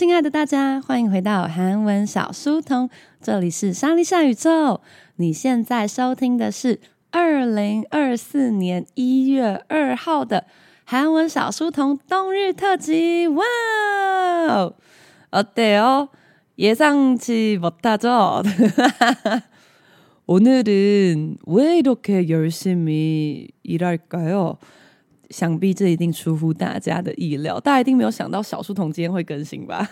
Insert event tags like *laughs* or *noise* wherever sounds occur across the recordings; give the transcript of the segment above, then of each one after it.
Hello，亲爱的大家，欢迎回到韩文小书童，这里是莎莉莎宇宙。你现在收听的是二零二四年一月二号的韩文小书童冬日特辑。哇哦，어때요？예상치못하죠？ *laughs* 오늘은왜이렇게열심히일할까요？ 想必这一定出乎大家的意料，大家一定没有想到小书童今天会更新吧？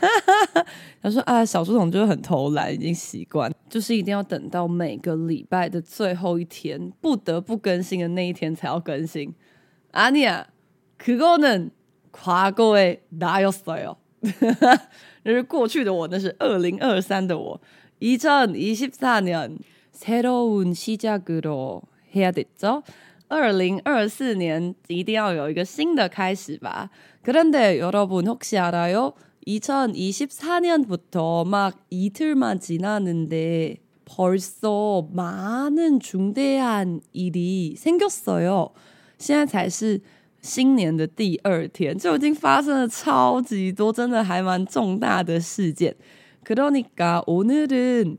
*laughs* 他说啊，小书童就是很偷懒，已经习惯，就是一定要等到每个礼拜的最后一天，不得不更新的那一天才要更新。阿尼亚，그거는과거의나였어요。*laughs* 那是过去的我，那是二零二三的我。이천이십사년새로운시작으로해야됐죠 二零二四年一定要有一个新的开始吧。그런데여러분혹시알아요2024년부터막이틀만지났는데벌써많은중대한일이생겼어요现在才是新年的第二天，就已经发生了超级多，真的还蛮重大的事件。그러니까오늘은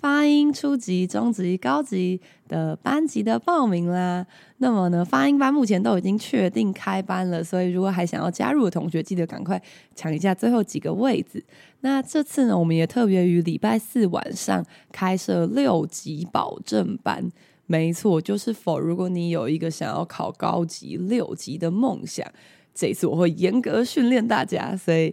发音初级、中级、高级的班级的报名啦。那么呢，发音班目前都已经确定开班了，所以如果还想要加入的同学，记得赶快抢一下最后几个位置。那这次呢，我们也特别于礼拜四晚上开设六级保证班，没错，就是否如果你有一个想要考高级六级的梦想。这次我会严格训练大家，所以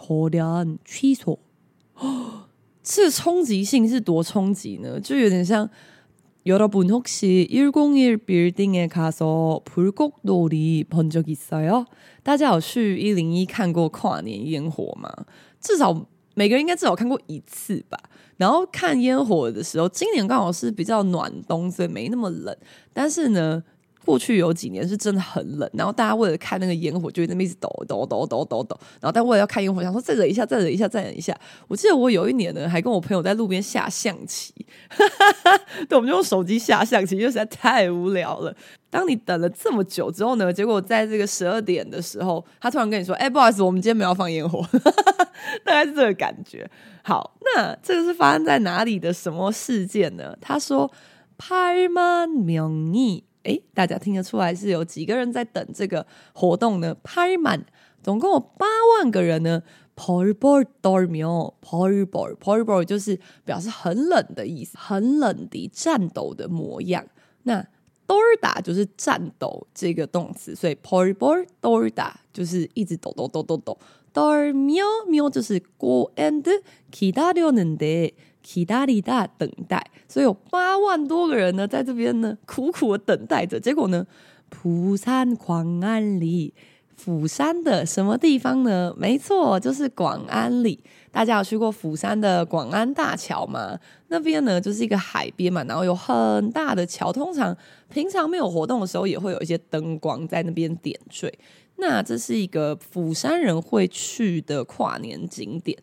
돌연 취소，*gasps* 这冲击性是多冲击呢？就有点像여러분혹시101 빌딩에 가서 불꽃놀이 본 적 있어요？大家有去一零一看过跨年烟火吗？至少每个人应该至少看过一次吧。然后看烟火的时候，今年刚好是比较暖冬，所以没那么冷。但是呢， 过去有几年是真的很冷，然后大家为了看那个烟火，就那么一直抖抖抖抖抖抖。然后但为了要看烟火，想说再忍一下，再忍一下，再忍一下。我记得我有一年呢，还跟我朋友在路边下象棋，对，我们就用手机下象棋，因为实在太无聊了。当你等了这么久之后呢，结果在这个十二点的时候，他突然跟你说：“哎，不好意思，我们今天没有放烟火。” *laughs* 大概是这个感觉。好，那这个是发生在哪里的什么事件呢？他说：“拍满秒你。”哎，大家听得出来是有几个人在等这个活动呢？팔만，总共有八万个人呢。벌벌떨며벌벌벌벌就是表示很冷的意思，很冷的颤抖的模样。那떨다就是颤抖这个动词，所以벌벌떨다就是一直抖抖抖抖抖。떨며며就是 go and 기다렸는데。 期待里大等待，所以有八万多个人呢，在这边呢苦苦的等待着。结果呢，釜山广安里，釜山的什么地方呢？没错，就是广安里。大家有去过釜山的广安大桥吗？那边呢，就是一个海边嘛，然后有很大的桥。通常平常没有活动的时候，也会有一些灯光在那边点缀。那这是一个釜山人会去的跨年景点。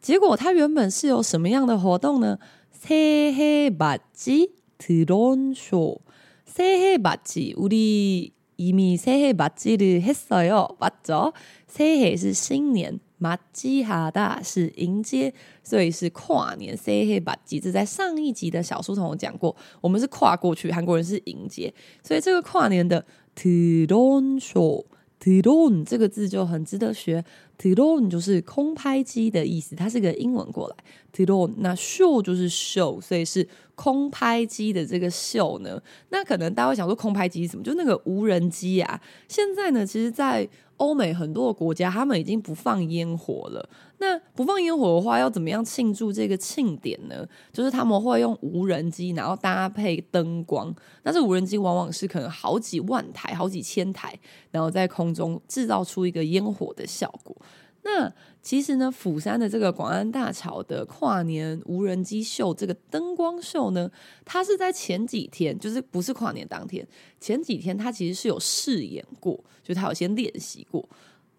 结果他原本是有什么样的活动呢？새해맞이드론쇼 새해맞이 우리 이미 새해 맞이를 했어요. 맞죠? 새해是新年，맞이하다是迎接，所以是跨年。새해 맞이，这在上一集的小书童有讲过，我们是跨过去，韩国人是迎接，所以这个跨年的 드론쇼 드론 这个字就很值得学。 Tyrone 就是空拍机的意思，它是个英文过来，Tyrone 那 show 就是 show，所以是空拍机的这个 show 呢？那可能大家会想说空拍机是什么？就那个无人机啊。现在呢，其实在欧美很多的国家，他们已经不放烟火了。那不放烟火的话，要怎么样庆祝这个庆典呢？就是他们会用无人机，然后搭配灯光。那这无人机往往是可能好几万台、好几千台，然后在空中制造出一个烟火的效果。那其实呢，釜山的这个广安大桥的跨年无人机秀，这个灯光秀呢，它是在前几天，就是不是跨年当天，前几天它其实是有试演过，就它有先练习过，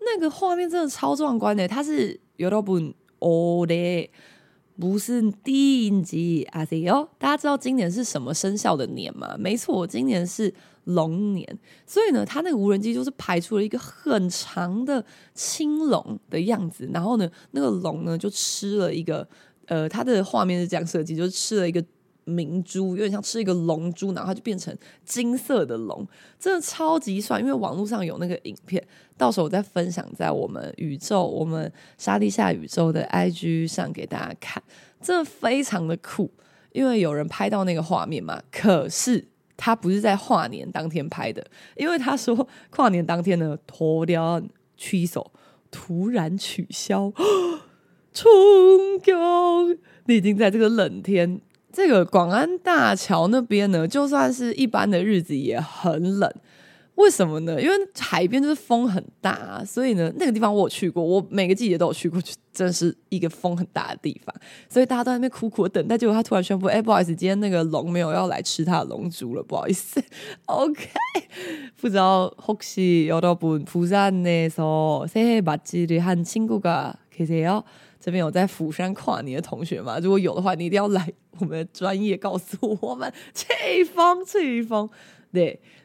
那个画面真的超壮观的，它是有道不哦的，不是定级啊弟哦，大家知道今年是什么生肖的年吗？没错，今年是。龙年。所以呢，它那个无人机就是排出了一个很长的青龙的样子，然后呢，那个龙呢就吃了一个，呃，它的画面是这样设计，就是吃了一个。明珠有点像吃一个龙珠，然后它就变成金色的龙，真的超级帅。因为网络上有那个影片，到时候我再分享在我们宇宙、我们沙地下宇宙的 IG 上给大家看，真的非常的酷。因为有人拍到那个画面嘛，可是他不是在跨年当天拍的，因为他说跨年当天呢，突然取消，突然取消，冲击！你已经在这个冷天。这个广安大桥那边呢，就算是一般的日子也很冷，为什么呢？因为海边就是风很大啊，所以呢，那个地方我有去过，我每个季节都有去过，真是一个风很大的地方，所以大家都在那边苦苦的等待，结果他突然宣布，哎，不好意思，今天那个龙没有要来吃他的龙珠了，不好意思。*laughs* OK，不知道혹시여러분부산에서새해맞이를한친구가계세요？这边有在釜山跨年的同学吗？如果有的话，你一定要来我们的专业告诉我们。气疯，气疯。对，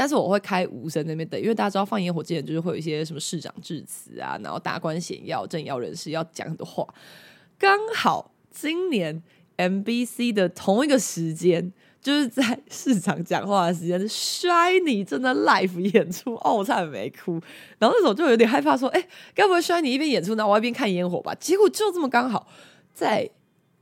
但是我会开无声那边等，因为大家知道放烟火之前就是会有一些什么市长致辞啊，然后达官显要、政要人士要讲很多话。刚好今年 MBC 的同一个时间。就是在市场讲话的时间，SHINee 正在 live 演出，哦，我差点没哭。然后那时候就有点害怕，说，哎，该不会 SHINee 一边演出，然后我一边看烟火吧？结果就这么刚好，在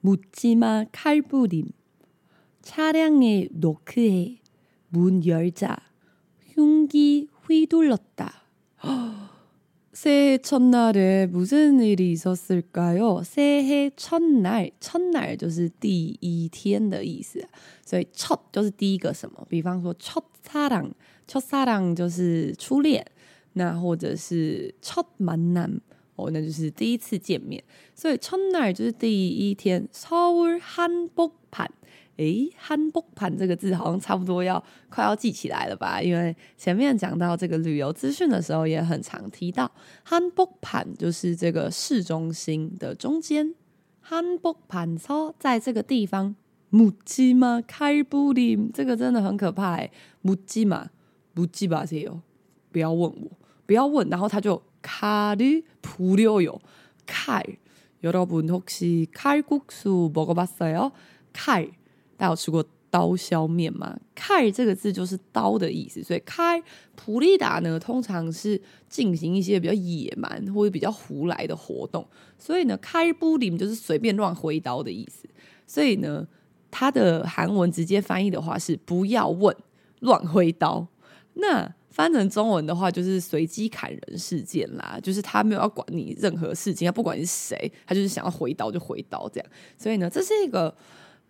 묻지마 칼부림 차량에 노크해 문 열자 흉기 휘둘렀다. *gasps* 새해 첫날에 무슨 일이 있었을까요? 새해 첫날, 첫날 就是第一，第一个什么？比方说첫사랑，첫사랑就是初恋，那或者是첫만남， 哦，那就是第一次见面。所以첫날就是第一天，서울한복판。诶，汉복판这个字好像差不多要快要记起来了吧？因为前面讲到这个旅游资讯的时候，也很常提到汉복판就是这个市中心的中间。汉복판서在这个地方，묻지마칼부림这个真的很可怕诶，묻지마묻지마세요，不要问我，不要问。然后他就 칼을부려요 칼여러분혹시칼국수먹어봤어요칼大家有吃过 刀削面嘛。칼这个字就是刀的意思，所以칼 부리다呢，通常是进行一些比较野蛮或者比较胡来的活动，所以呢，칼부림就是随便乱挥刀的意思。所以呢，它的韩文直接翻译的话是不要问，乱挥刀。那 翻成中文的话，就是随机砍人事件啦，就是他没有要管你任何事情，他不管你是谁，他就是想要回刀就回刀这样。所以呢，这是一个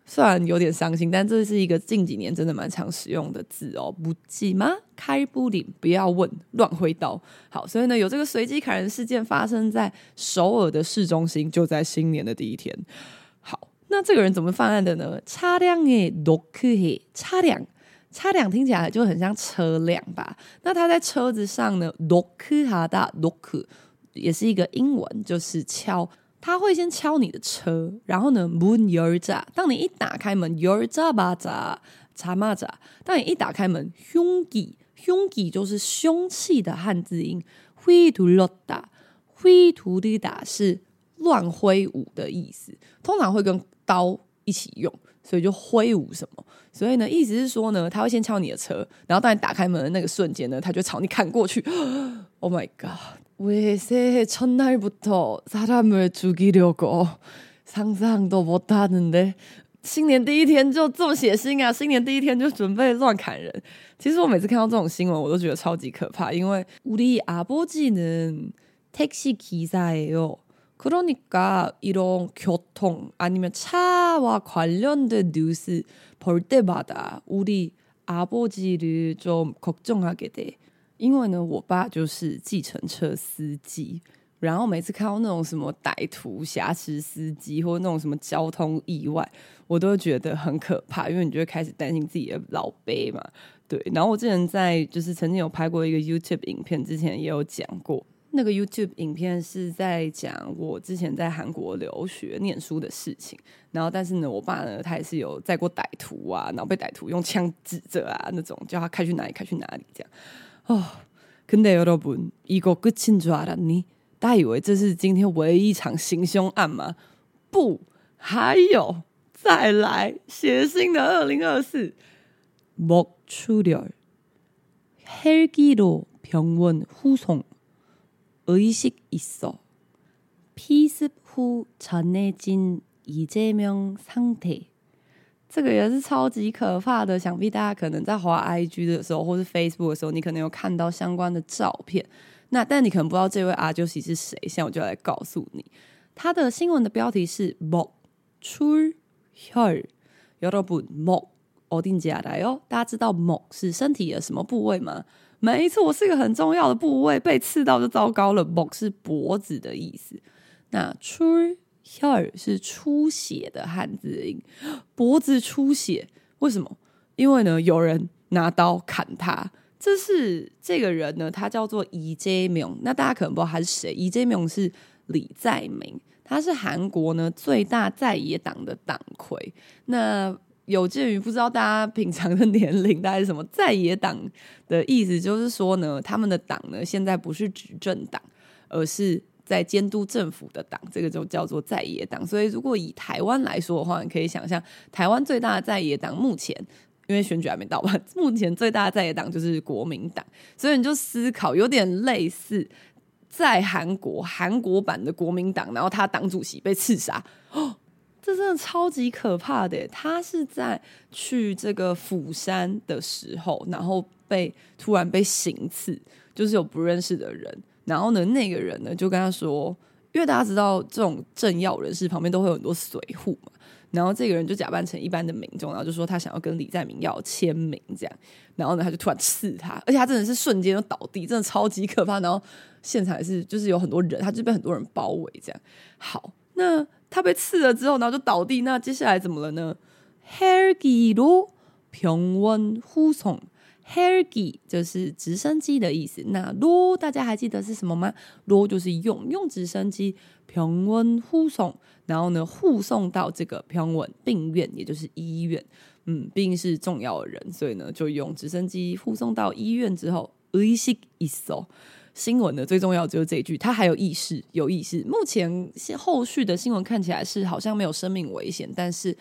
虽然有点伤心，但这是一个近几年真的蛮常使用的字哦。不记吗？开不领，不要问，乱挥刀。好，所以呢，有这个随机砍人事件发生在首尔的市中心，就在新年的第一天。好，那这个人怎么犯案的呢？차량에노크해，차량。 差两听起来就很像车辆吧。那它在车子上呢 dokohada doku 也是一个英文就是敲他会先敲你的车然后呢 moon yoza 当你一打开门 yoza 把咋茶嘛咋当你一打开门凶吉凶吉就是凶器的汉字音灰土老大灰土地大是乱挥舞的意思通常会跟刀一起用。所以就挥舞什么？所以呢，意思是说呢，他会先敲你的车，然后当你打开门的那个瞬间呢，他就朝你砍过去。*gasps* Oh my god！왜새해첫날부터사람을죽이려고상상도못하는데新年第一天就这么血腥啊！新年第一天就准备乱砍人。其实我每次看到这种新闻，我都觉得超级可怕，因为우리아버지는택시기사예요。 그러니까이런교통아니면차와관련된뉴스볼때마다우리아버지를좀걱정하게돼因为呢，我爸就是计程车司机，然后每次看到那种什么歹徒挟持司机，或者那种什么交通意外，我都会觉得很可怕，因为你就会开始担心自己的老爸嘛。对，然后我之前在就是曾经有拍过一个 YouTube 影片，之前也有讲过。 那个 YouTube 影片是在讲我之前在韩国留学念书的事情，然后但是呢，我爸呢，他也是有载过歹徒啊，然后被歹徒用枪指着啊，那种叫他开去哪里开去哪里这样。哦，근데여러분이거끝인줄알았니？大家以为这是今天唯一一场行凶案吗？不，还有再来血腥的二零二四。목출혈헬기로병원후송 의식있어피습후전해진이재명상태，这个也是超级可怕的。想必大家可能在滑 IG 的时候，或是 Facebook 的时候，你可能有看到相关的照片。那但你可能不知道这位阿九喜是谁，现在我就来告诉你，他的新闻的标题是목출혈여러분목어딘지알아요？大家知道목是身体的什么部位吗？ 没错我是一个很重要的部位被刺到就糟糕了梦是脖子的意思。那 tree hear 是出血的汉字音脖子出血为什么？因为呢有人拿刀砍他。这是这个人呢他叫做 ezm 那大家可能不知道他是谁 ezm 是李在明他是韩国呢最大在野党的党魁。那有鉴于不知道大家平常的年龄大概是什么，在野党的意思就是说呢，他们的党呢现在不是执政党，而是在监督政府的党，这个就叫做在野党。所以如果以台湾来说的话，你可以想象台湾最大的在野党目前，因为选举还没到吧，目前最大的在野党就是国民党。所以你就思考，有点类似在韩国韩国版的国民党，然后他党主席被刺杀哦。*gasps* 这真的超级可怕的。他是在去这个釜山的时候，然后被突然被行刺，就是有不认识的人。然后呢，那个人呢就跟他说，因为大家知道这种政要人士旁边都会有很多随扈嘛。然后这个人就假扮成一般的民众，然后就说他想要跟李在明要签名这样。然后呢，他就突然刺他，而且他真的是瞬间就倒地，真的超级可怕。然后现场也是就是有很多人，他就被很多人包围这样。好，那。他被刺了之后，然后就倒地。那接下来怎么了呢？헬기로병원후송。헬기就是直升机的意思。那로大家还记得是什么吗？로就是用用直升机병원후송，然后呢护送到这个병원病院，也就是医院。嗯，毕竟是重要的人，所以呢就用直升机护送到医院之后，의식있어。 新闻的最重要就是这一句，他还有意识，有意识。目前后续的新闻看起来是好像没有生命危险，但是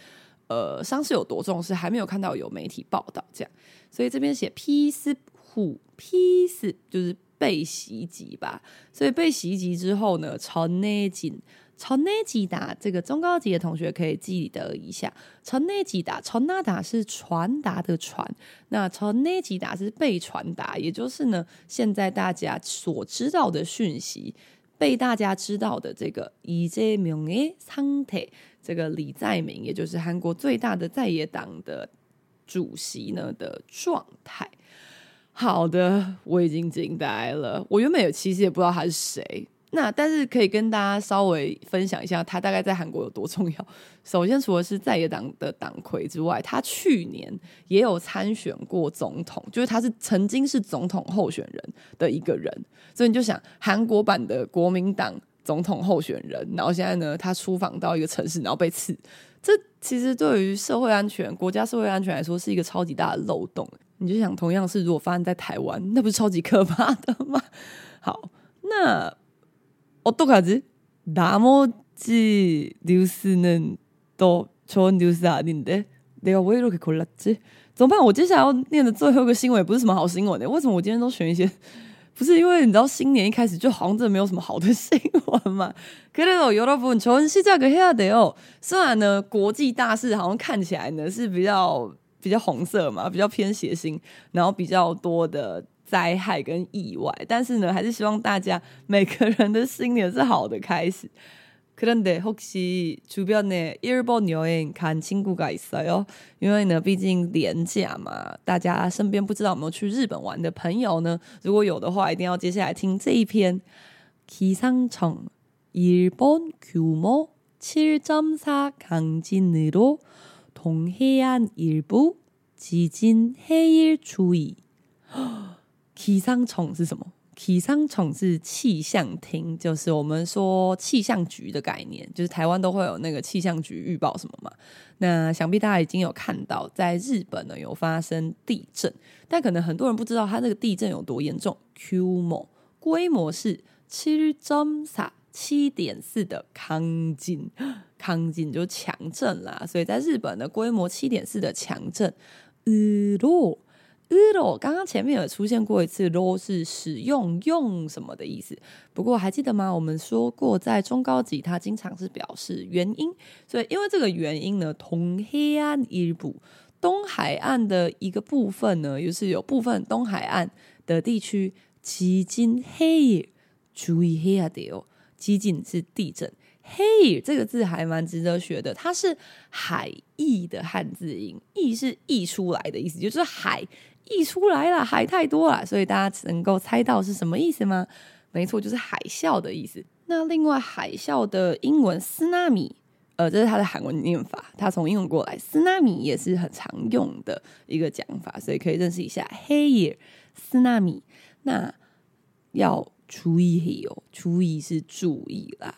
呃伤势有多重，是还没有看到有媒体报道这样。所以这边写 peace 虎 peace 就是被袭击吧。所以被袭击之后呢，朝内紧。朝内吉达这个中高级的同学可以记得一下，朝内吉达，朝那达是传达的传，那朝内吉达是被传达，也就是呢，现在大家所知道的讯息，被大家知道的这个李在明的상 태， 这个李在明，也就是韩国最大的在野党的主席呢的状态。好的，我已经惊呆了，我原本也其实也不知道他是谁。那但是可以跟大家稍微分享一下，他大概在韩国有多重要。*laughs* 首先，除了是在野党的党魁之外，他去年也有参选过总统，就是他是曾经是总统候选人的一个人。所以你就想，韩国版的国民党总统候选人，然后现在呢，他出访到一个城市，然后被刺，这其实对于社会安全、国家社会安全来说，是一个超级大的漏洞。你就想，同样是如果发生在台湾，那不是超级可怕的吗？*laughs* 好，那。 어떡하지나머지뉴스는또좋은뉴스아닌데내가왜이렇게골랐지怎么办？我接下来要念的最后一个新闻也不是什么好新闻的。为什么我今天都选一些？*laughs* 不是因为你知道新年一开始就好像真的没有什么好的新闻嘛？그래도여러분좋은시작을해야돼요虽然呢，国际大事好像看起来呢是比较比较红色嘛，比较偏血腥，然后比较多的。 灾害跟意外，但是呢，还是希望大家每个人的心里是好的开始。可能得혹시주변에일본여행간친구가있어요？因为呢，毕竟连假嘛，大家身边不知道有没有去日本玩的朋友呢？如果有的话，一定要接下来听这一篇。기상청일본규모7.4강진으로동해안일부지진해일注意。 *gasps* 气象庁是什么？气象庁是气象厅，就是我们说气象局的概念，就是台湾都会有那个气象局预报什么嘛。那想必大家已经有看到，在日本呢有发生地震，但可能很多人不知道它那个地震有多严重。规模规模是七点四七点四的강진，강진就强震啦。所以在日本的规模七点四的强震，으로 刚刚前面有出现过一次ロ是使用用什么的意思，不过还记得吗？我们说过在中高级它经常是表示原因，所以因为这个原因呢，同黑暗一部东海岸的一个部分呢，就是有部分东海岸的地区几近黑夜，注意黑夜的哦，几近是地震。嘿，这个字还蛮值得学的，它是海溢的汉字音，溢是溢出来的意思，就是海。溢出来了，海太多了，所以大家能够猜到是什么意思吗？没错，就是海啸的意思。那另外，海啸的英文斯纳米，呃，这是它的韩文念法，它从英文过来，斯纳米也是很常用的一个讲法，所以可以认识一下。嘿，斯纳米，那要注意哦，注意是注意啦。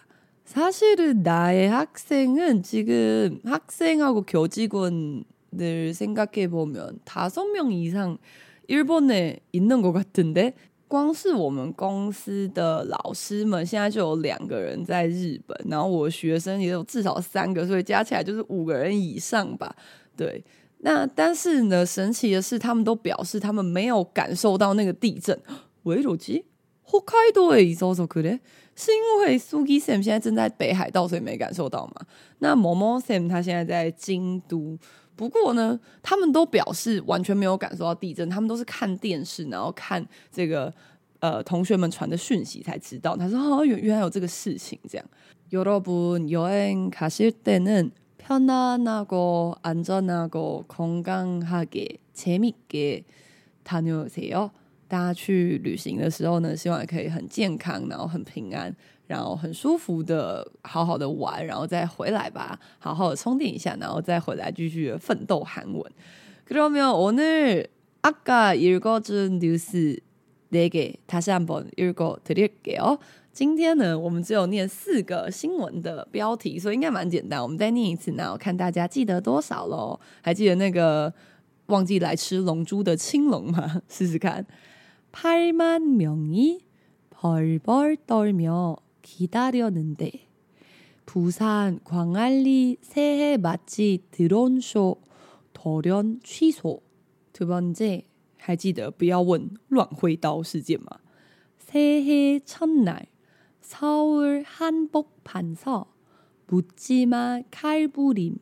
사실은나의학생은지금학생하고교직원 늘 생각해 보면 다섯 명 이상 일본에 있는 것 같은데，光是我们公司的老师们现在就有两个人在日本，然后我学生也有至少三个，所以加起来就是五个人以上吧。对，那但是呢，神奇的是，他们都表示他们没有感受到那个地震。为什么？北海道也있어서그래？是因为苏基 Sam 现在正在北海道，所以没感受到吗？那某某 Sam 他现在在京都。 不过呢，他们都表示完全没有感受到地震，他们都是看电视，然后看这个呃同学们传的讯息才知道。他说：“哦，原原来有这个事情。”这样。여러분여행가실때는편안하고안전하고건강하게재밌게다녀오세요。大家去旅行的时候呢，希望也可以很健康，然后很平安。 然后很舒服的，好好的玩，然后再回来吧，好好的充电一下，然后再回来继续奋斗韩文。그러면오늘아까읽어준뉴스네개다시한번읽어드릴게요。今天呢，我们只有念四个新闻的标题，所以应该蛮简单。我们再念一次，然后看大家记得多少喽？还记得那个忘记来吃龙珠的青龙吗？*laughs* 试试看。8만명이벌벌떨며 기다렸는데 부산 광안리 새해 맛집 드론쇼 돌연 취소. 2 번째, 还记得不要问乱挥刀事件吗？ 새해 첫날 서울 한복판서 묻지마 칼부림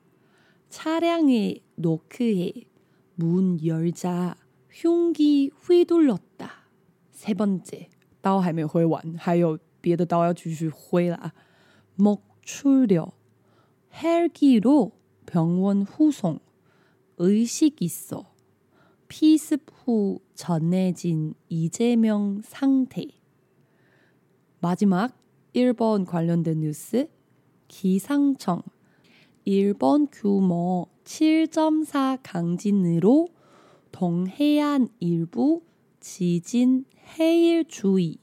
차량에 노크해 문 열자 흉기 휘둘렀다. 세 번째, 刀还没挥完，还有 别的刀要继续挥啦。 목출려 헬기로 병원 후송 의식 있어 피습 후 전해진 이재명 상태 마지막 일본 관련된 뉴스 기상청 일본 규모 7.4 강진으로 동해안 일부 지진 해일 주의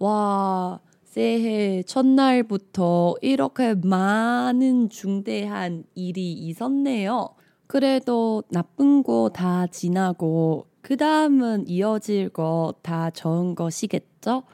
와 새해 첫날부터 이렇게 많은 중대한 일이 있었네요. 그래도 나쁜 거 다 지나고 그 다음은 이어질 거 다 좋은 것이겠죠?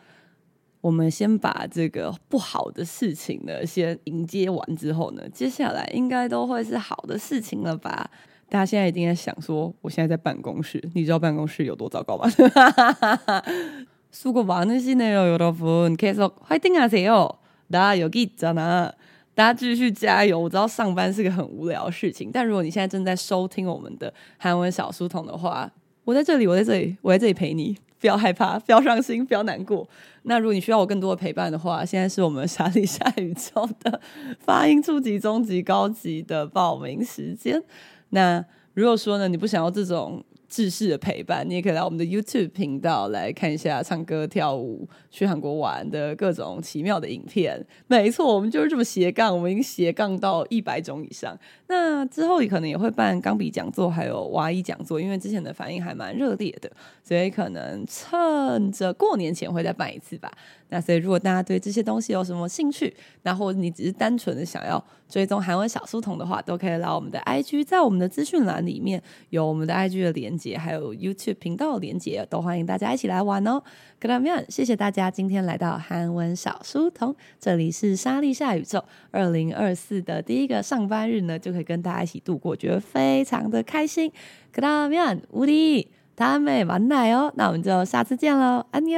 我们先把这个不好的事情呢，先迎接完之后呢，接下来应该都会是好的事情了吧？大家现在一定在想说，我现在在办公室，你知道办公室有多糟糕吗？ *laughs* 수고 많으시네요, 여러분. 계속 화이팅 하세요. 나 여기 있잖아. 大家继续加油。我知道上班是个很无聊的事情，但如果你现在正在收听我们的韩文小书童的话，我在这里，我在这里，我在这里陪你。不要害怕，不要伤心，不要难过。那如果你需要我更多的陪伴的话，现在是我们莎莉夏宇宙的发音初级、中级、高级的报名时间。那如果说呢，你不想要这种。 制式的陪伴，你也可以来我们的 YouTube 频道来看一下唱歌、跳舞、去韩国玩的各种奇妙的影片。没错，我们就是这么斜杠，我们已经斜杠到一百种以上。那之后也可能也会办钢笔讲座，还有娃衣讲座，因为之前的反应还蛮热烈的，所以可能趁着过年前会再办一次吧。那所以如果大家对这些东西有什么兴趣那或者你只是单纯的想要追踪韩文小书童的话都可以来我们的 ig 在我们的资讯栏里面有我们的 ig 的连接还有 youtube 频道连接都欢迎大家一起来玩哦。谢谢大家今天来到韩文小书童这里是莎莉夏宇宙二零二四的第一个上班日呢就可以跟大家一起度过觉得非常的开心。无敌他们完奶哦那我们就下次见喽安你